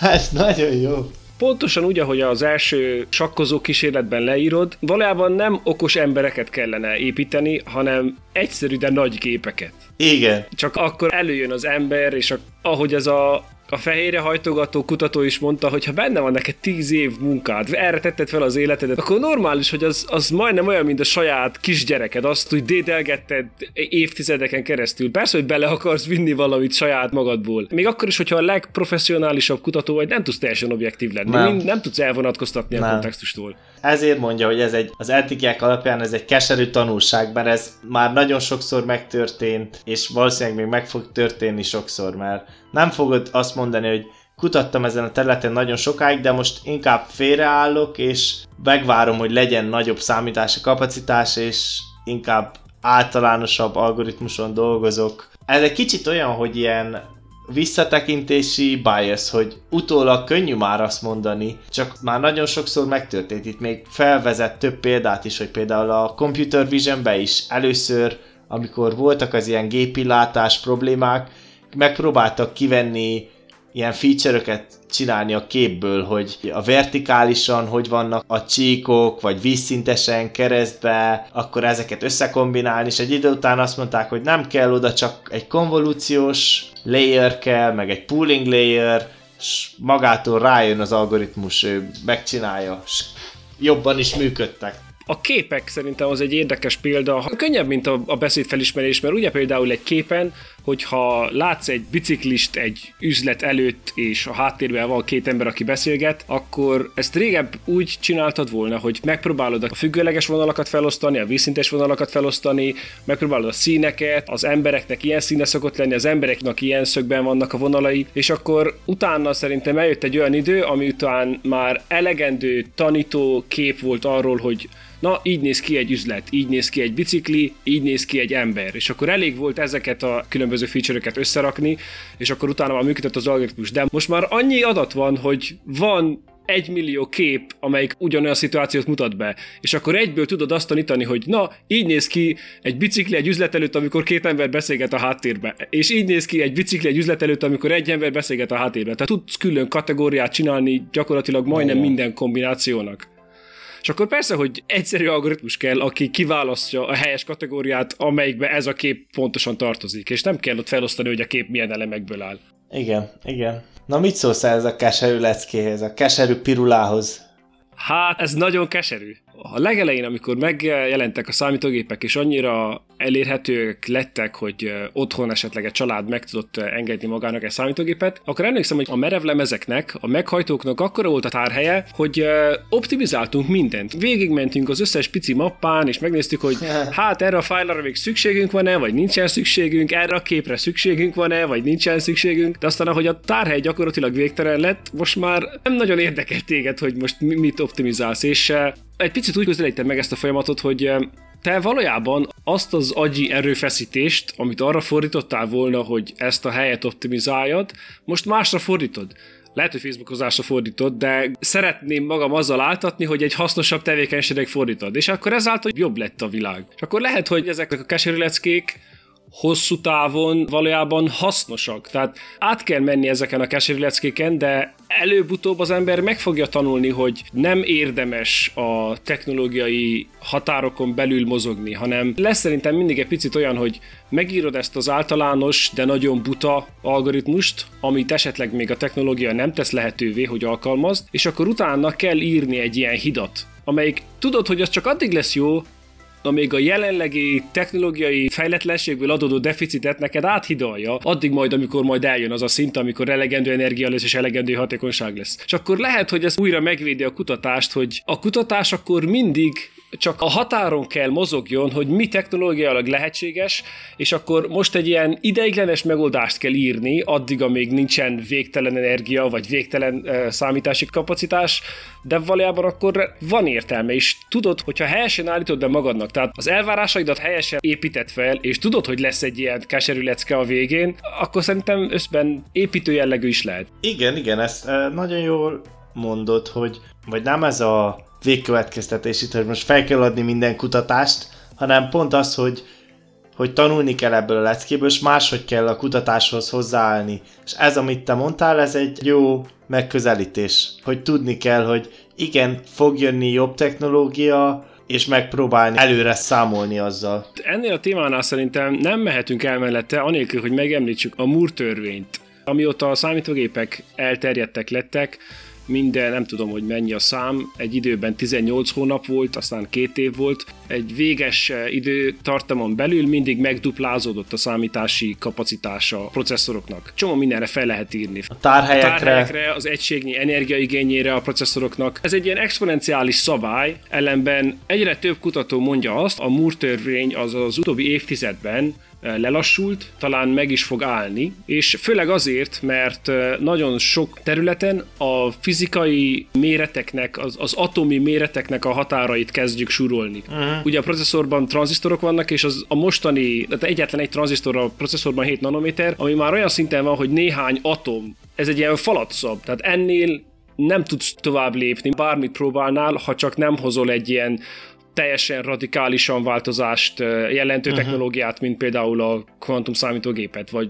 Ez nagyon jó. Pontosan úgy, ahogy az első sakkozó kísérletben leírod, valójában nem okos embereket kellene építeni, hanem egyszerű, de nagy gépeket. Igen. Csak akkor előjön az ember, és a, ahogy ez a a fehérre hajtogató kutató is mondta, hogy ha benne van neked tíz év munkád, erre tetted fel az életedet, akkor normális, hogy az, az majdnem olyan, mint a saját kisgyereked, azt úgy dédelgetted évtizedeken keresztül. Persze, hogy bele akarsz vinni valamit saját magadból. Még akkor is, hogyha a legprofessionálisabb kutató vagy, nem tudsz teljesen objektív lenni. Nem, nem tudsz elvonatkoztatni nem. a kontextustól. Ezért mondja, hogy ez egy, az etikák alapján ez egy keserű tanulság, mert ez már nagyon sokszor megtörtént, és valószínűleg még meg fog történni sokszor, mert nem fogod azt mondani, hogy kutattam ezen a területen nagyon sokáig, de most inkább félreállok, és megvárom, hogy legyen nagyobb számítási kapacitás, és inkább általánosabb algoritmuson dolgozok. Ez egy kicsit olyan, hogy ilyen visszatekintési bias, hogy utólag könnyű már azt mondani, csak már nagyon sokszor megtörtént. Itt még felvezet több példát is, hogy például a Computer Vision-be is először, amikor voltak az ilyen gépilátás problémák, megpróbáltak kivenni ilyen feature csinálni a képből, hogy a vertikálisan hogy vannak a csíkok, vagy vízszintesen keresztbe, akkor ezeket összekombinálni, és egy idő után azt mondták, hogy nem kell oda csak egy konvolúciós layer kell, meg egy pooling layer, és magától rájön az algoritmus, ő megcsinálja, és jobban is működtek. A képek szerintem az egy érdekes példa, könnyebb, mint a beszédfelismerés, mert ugye például egy képen hogyha látsz egy biciklist egy üzlet előtt, és a háttérben van két ember, aki beszélget, akkor ezt régebb úgy csináltad volna, hogy megpróbálod a függőleges vonalakat felosztani, a vízszintes vonalakat felosztani, megpróbálod a színeket, az embereknek ilyen színe szokott lenni, az embereknek ilyen szögben vannak a vonalai, és akkor utána szerintem eljött egy olyan idő, ami után már elegendő tanító kép volt arról, hogy na, így néz ki egy üzlet, így néz ki egy bicikli, így néz ki egy ember. És akkor elég volt ezeket a különböző feature-öket összerakni, és akkor utána már működött az algoritmus. De most már annyi adat van, hogy van egy millió kép, amelyik ugyanolyan szituációt mutat be, és akkor egyből tudod azt tanítani, hogy na, így néz ki egy bicikli egy üzlet előtt, amikor két ember beszélget a háttérbe, és így néz ki egy bicikli egy üzlet előtt, amikor egy ember beszélget a háttérbe. Tehát tudsz külön kategóriát csinálni gyakorlatilag majdnem minden kombinációnak. És akkor persze, hogy egyszerű algoritmus kell, aki kiválasztja a helyes kategóriát, amelyikbe ez a kép pontosan tartozik, és nem kell ott felosztani, hogy a kép milyen elemekből áll. Igen, igen. Na mit szólsz ez a keserű leckéhez, a keserű pirulához? Hát, ez nagyon keserű. A legelején, amikor megjelentek a számítógépek, és annyira elérhetők lettek, hogy otthon esetleg egy család meg tudott engedni magának egy számítógépet, akkor emlékszem, hogy a merevlemezeknek, a meghajtóknak akkora volt a tárhelye, hogy optimizáltunk mindent. Végigmentünk az összes pici mappán, és megnéztük, hogy hát erre a fájlra még szükségünk van-e, vagy nincsen szükségünk, erre a képre szükségünk van-e, vagy nincsen szükségünk. De aztán, ahogy a tárhely gyakorlatilag végtelen lett, most már nem nagyon érdekel téged, hogy most mit optimizálsz, és egy picit úgy közelítem meg ezt a folyamatot, hogy te valójában azt az agyi erőfeszítést, amit arra fordítottál volna, hogy ezt a helyet optimizáljad, most másra fordítod. Lehet, hogy Facebookozásra fordítod, de szeretném magam azzal áltatni, hogy egy hasznosabb tevékenységnek fordítod, és akkor ezáltal jobb lett a világ. És akkor lehet, hogy ezek a keserű hosszú távon valójában hasznosak. Tehát át kell menni ezeken a keserű leckéken, de előbb-utóbb az ember meg fogja tanulni, hogy nem érdemes a technológiai határokon belül mozogni, hanem lesz szerintem mindig egy picit olyan, hogy megírod ezt az általános, de nagyon buta algoritmust, amit esetleg még a technológia nem tesz lehetővé, hogy alkalmazd, és akkor utána kell írni egy ilyen hidat, amelyik tudod, hogy az csak addig lesz jó, amíg a jelenlegi technológiai fejletlenségből adódó deficitet neked áthidalja, addig majd, amikor majd eljön az a szint, amikor elegendő energia lesz és elegendő hatékonyság lesz. És akkor lehet, hogy ez újra megvédi a kutatást, hogy a kutatás akkor mindig csak a határon kell mozogjon, hogy mi technológiailag lehetséges, és akkor most egy ilyen ideiglenes megoldást kell írni, addig, amíg nincsen végtelen energia, vagy végtelen uh, számítási kapacitás, de valójában akkor van értelme, és tudod, hogyha helyesen állítod be magadnak, tehát az elvárásaidat helyesen épített fel, és tudod, hogy lesz egy ilyen keserű lecke a végén, akkor szerintem összben építő jellegű is lehet. Igen, igen, ezt uh, nagyon jól mondod, hogy vagy nem ez a végkövetkeztetés itt, hogy most fel kell adni minden kutatást, hanem pont az, hogy, hogy tanulni kell ebből a leckéből, és máshogy kell a kutatáshoz hozzáállni. És ez, amit te mondtál, ez egy jó megközelítés, hogy tudni kell, hogy igen, fog jönni jobb technológia, és megpróbálni előre számolni azzal. Ennél a témánál szerintem nem mehetünk el mellette, anélkül, hogy megemlítsük a Moore törvényt. Amióta a számítógépek elterjedtek lettek, minden, nem tudom, hogy mennyi a szám, egy időben 18 hónap volt, aztán két év volt. Egy véges eh, időtartamon belül mindig megduplázódott a számítási kapacitása a processzoroknak. Csomó mindenre fel lehet írni. A tárhelyekre. A tárhelyekre, az egységnyi energiaigényére a processzoroknak. Ez egy ilyen exponenciális szabály, ellenben egyre több kutató mondja azt, a Moore törvény az az utóbbi évtizedben lelassult, talán meg is fog állni, és főleg azért, mert nagyon sok területen a fizikai méreteknek, az, az atomi méreteknek a határait kezdjük surolni. Uh-huh. Ugye a processzorban tranzisztorok vannak, és az a mostani, tehát egyetlen egy tranzisztor a processzorban 7 nanométer, ami már olyan szinten van, hogy néhány atom, ez egy ilyen falatszab, tehát ennél nem tudsz tovább lépni, bármit próbálnál, ha csak nem hozol egy ilyen teljesen radikálisan változást jelentő uh-huh. technológiát, mint például a kvantum számítógépet, vagy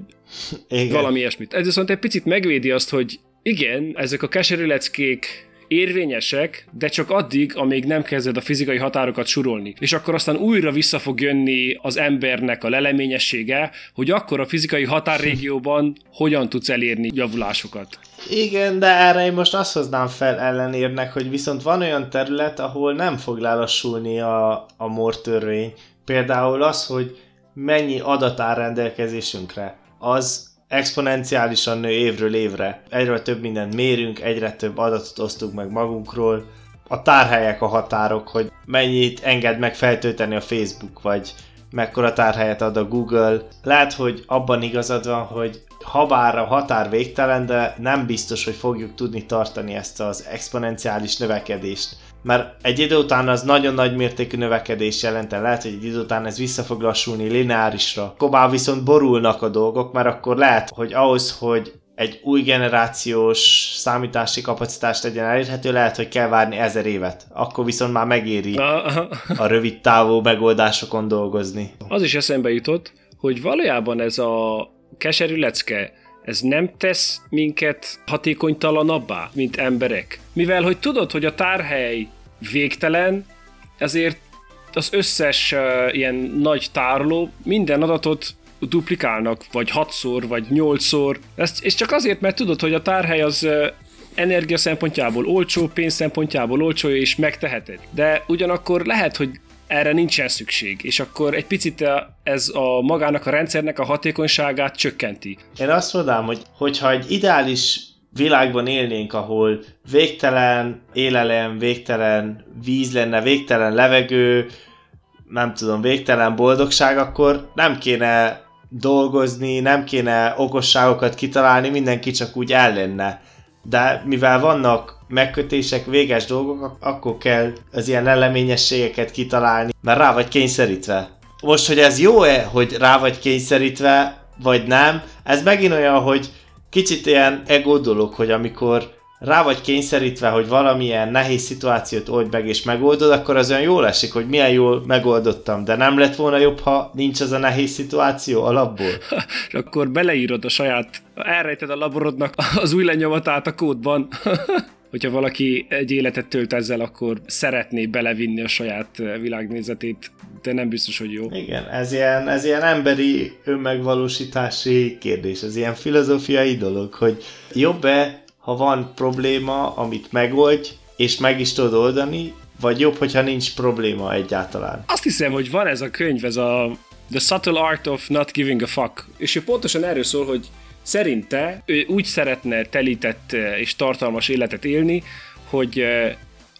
igen. valami ilyesmit. Ez viszont egy picit megvédi azt, hogy igen, ezek a keserű leckék érvényesek, de csak addig, amíg nem kezded a fizikai határokat surolni. És akkor aztán újra vissza fog jönni az embernek a leleményessége, hogy akkor a fizikai határrégióban hogyan tudsz elérni javulásokat. Igen, de erre én most azt hoznám fel ellenérnek, hogy viszont van olyan terület, ahol nem fog lelassulni a, a mortörvény. Például az, hogy mennyi adat áll rendelkezésünkre. Az exponenciálisan nő évről évre. Egyre több mindent mérünk, egyre több adatot osztunk meg magunkról. A tárhelyek a határok, hogy mennyit enged meg feltölteni a Facebook, vagy mekkora tárhelyet ad a Google. Lehet, hogy abban igazad van, hogy habár a határ végtelen, de nem biztos, hogy fogjuk tudni tartani ezt az exponenciális növekedést. Mert egy idő után az nagyon nagy mértékű növekedés jelenten, lehet, hogy egy idő után ez vissza fog lassulni lineárisra. Kobá viszont borulnak a dolgok, mert akkor lehet, hogy ahhoz, hogy egy új generációs számítási kapacitást legyen elérhető, lehet, hogy kell várni ezer évet. Akkor viszont már megéri a rövid távú megoldásokon dolgozni. Az is eszembe jutott, hogy valójában ez a keserű lecke, ez nem tesz minket hatékonytalanabbá, mint emberek. Mivel, hogy tudod, hogy a tárhely végtelen, ezért az összes uh, ilyen nagy tároló minden adatot duplikálnak, vagy hatszor, vagy nyolcszor. Ezt, és csak azért, mert tudod, hogy a tárhely az uh, energia szempontjából olcsó, pénz szempontjából olcsó, és megteheted. De ugyanakkor lehet, hogy erre nincsen szükség, és akkor egy picit ez a magának a rendszernek a hatékonyságát csökkenti. Én azt mondanám, hogy hogyha egy ideális világban élnénk, ahol végtelen élelem, végtelen víz lenne, végtelen levegő, nem tudom, végtelen boldogság, akkor nem kéne dolgozni, nem kéne okosságokat kitalálni, mindenki csak úgy el lenne de mivel vannak megkötések, véges dolgok, akkor kell az ilyen elleményességeket kitalálni, mert rá vagy kényszerítve. Most, hogy ez jó-e, hogy rá vagy kényszerítve, vagy nem, ez megint olyan, hogy kicsit ilyen ego dolog, hogy amikor rá vagy kényszerítve, hogy valamilyen nehéz szituációt old meg és megoldod, akkor az olyan jól esik, hogy milyen jól megoldottam, de nem lett volna jobb, ha nincs az a nehéz szituáció alapból. és akkor beleírod a saját, elrejted a laborodnak az új lenyomatát a kódban. Hogyha valaki egy életet tölt ezzel, akkor szeretné belevinni a saját világnézetét, de nem biztos, hogy jó. Igen, ez ilyen, ez ilyen emberi önmegvalósítási kérdés, ez ilyen filozófiai dolog, hogy jobb-e ha van probléma, amit megoldj, és meg is tudod oldani, vagy jobb, hogyha nincs probléma egyáltalán. Azt hiszem, hogy van ez a könyv, ez a The Subtle Art of Not Giving a Fuck, és ő pontosan erről szól, hogy szerinte ő úgy szeretne telített és tartalmas életet élni, hogy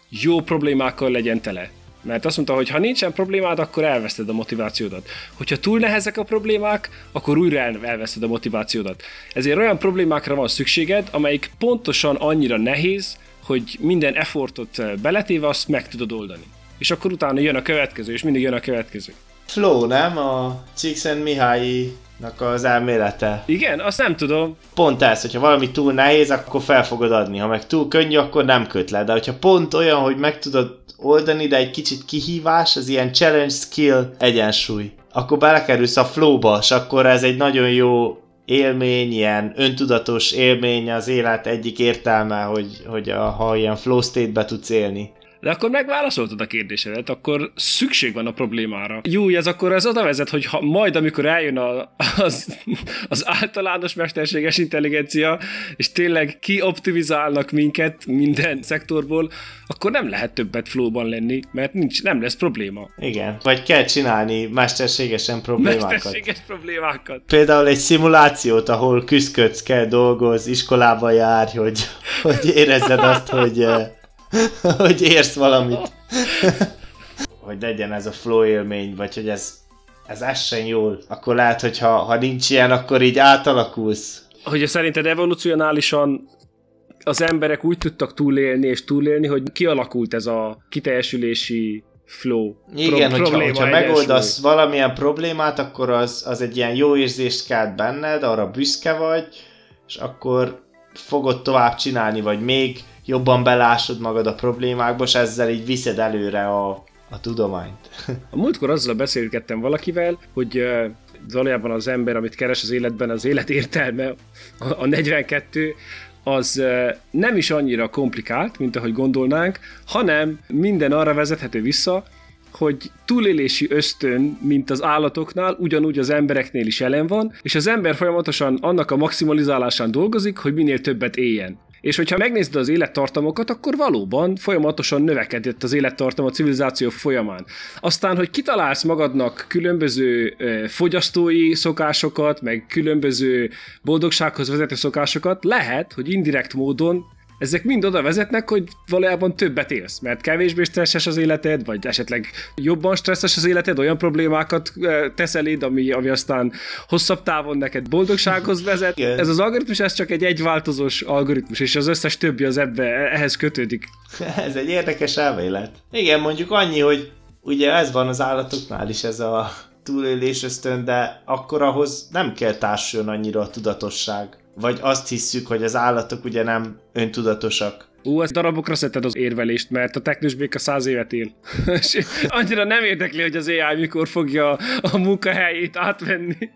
jó problémákkal legyen tele. Mert azt mondta, hogy ha nincsen problémád, akkor elveszted a motivációdat. Hogyha túl nehezek a problémák, akkor újra elveszted a motivációdat. Ezért olyan problémákra van szükséged, amelyik pontosan annyira nehéz, hogy minden effortot beletéve azt meg tudod oldani. És akkor utána jön a következő, és mindig jön a következő. Flow, nem? A Mihály az elmélete. Igen, azt nem tudom. Pont ez, hogyha valami túl nehéz, akkor fel fogod adni. Ha meg túl könnyű, akkor nem köt le. De hogyha pont olyan, hogy meg tudod oldani, de egy kicsit kihívás, az ilyen challenge skill egyensúly, akkor belekerülsz a flowba, és akkor ez egy nagyon jó élmény, ilyen öntudatos élmény az élet egyik értelme, hogy, hogy a, ha ilyen flow state-be tudsz élni. De akkor megválaszoltad a kérdésedet, akkor szükség van a problémára. Jó, ez akkor ez oda vezet, hogy ha majd, amikor eljön a, az, az általános mesterséges intelligencia, és tényleg kioptimizálnak minket minden szektorból, akkor nem lehet többet flowban lenni, mert nincs, nem lesz probléma. Igen, vagy kell csinálni mesterségesen problémákat. Mesterséges problémákat. Például egy szimulációt, ahol küzdködsz, kell dolgoz, iskolába jár, hogy, hogy érezzed azt, hogy hogy érsz valamit. hogy legyen ez a flow élmény, vagy hogy ez, ez essen jól. Akkor lehet, hogy ha, ha nincs ilyen, akkor így átalakulsz. Hogy szerinted evolucionálisan az emberek úgy tudtak túlélni és túlélni, hogy kialakult ez a kiteljesülési flow. Igen, pro- hogyha, hogyha megoldasz valamilyen problémát, akkor az, az egy ilyen jó érzést kelt benned, arra büszke vagy, és akkor fogod tovább csinálni, vagy még jobban belásod magad a problémákba, és ezzel így viszed előre a, a tudományt. a múltkor azzal beszélgettem valakivel, hogy uh, valójában az ember, amit keres az életben, az élet értelme, a, a 42, az nem is annyira komplikált, mint ahogy gondolnánk, hanem minden arra vezethető vissza, hogy túlélési ösztön, mint az állatoknál, ugyanúgy az embereknél is jelen van, és az ember folyamatosan annak a maximalizálásán dolgozik, hogy minél többet éljen. És hogyha megnézed az élettartamokat, akkor valóban folyamatosan növekedett az élettartam a civilizáció folyamán. Aztán, hogy kitalálsz magadnak különböző fogyasztói szokásokat, meg különböző boldogsághoz vezető szokásokat, lehet, hogy indirekt módon ezek mind oda vezetnek, hogy valójában többet élsz, mert kevésbé stresszes az életed, vagy esetleg jobban stresszes az életed, olyan problémákat tesz eléd, ami, ami aztán hosszabb távon neked boldogsághoz vezet. Igen. Ez az algoritmus, ez csak egy egyváltozós algoritmus, és az összes többi az ebbe, ehhez kötődik. ez egy érdekes elmélet. Igen, mondjuk annyi, hogy ugye ez van az állatoknál is, ez a túlélés ösztön, de akkor ahhoz nem kell társuljon annyira a tudatosság. Vagy azt hisszük, hogy az állatok ugye nem öntudatosak. Ú, ez darabokra szedted az érvelést, mert a teknős béka száz évet él. És annyira nem érdekli, hogy az AI mikor fogja a munkahelyét átvenni.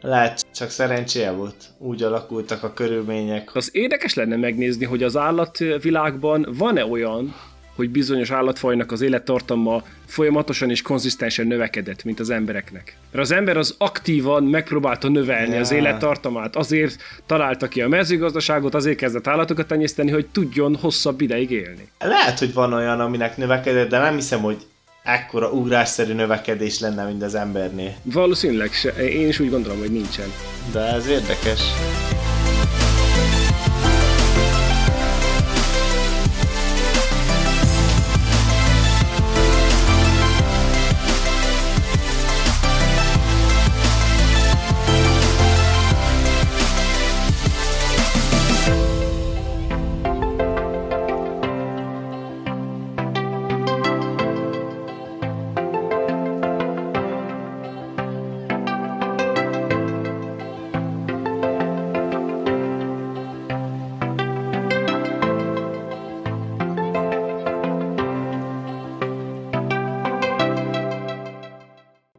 Lehet, csak szerencséje volt. Úgy alakultak a körülmények. Az érdekes lenne megnézni, hogy az állatvilágban van-e olyan, hogy bizonyos állatfajnak az élettartama folyamatosan és konzisztensen növekedett, mint az embereknek. Mert az ember az aktívan megpróbálta növelni ja. az élettartamát, azért találta ki a mezőgazdaságot, azért kezdett állatokat tenyészteni, hogy tudjon hosszabb ideig élni. Lehet, hogy van olyan, aminek növekedett, de nem hiszem, hogy ekkora ugrásszerű növekedés lenne, mint az embernél. Valószínűleg se. Én is úgy gondolom, hogy nincsen. De ez érdekes.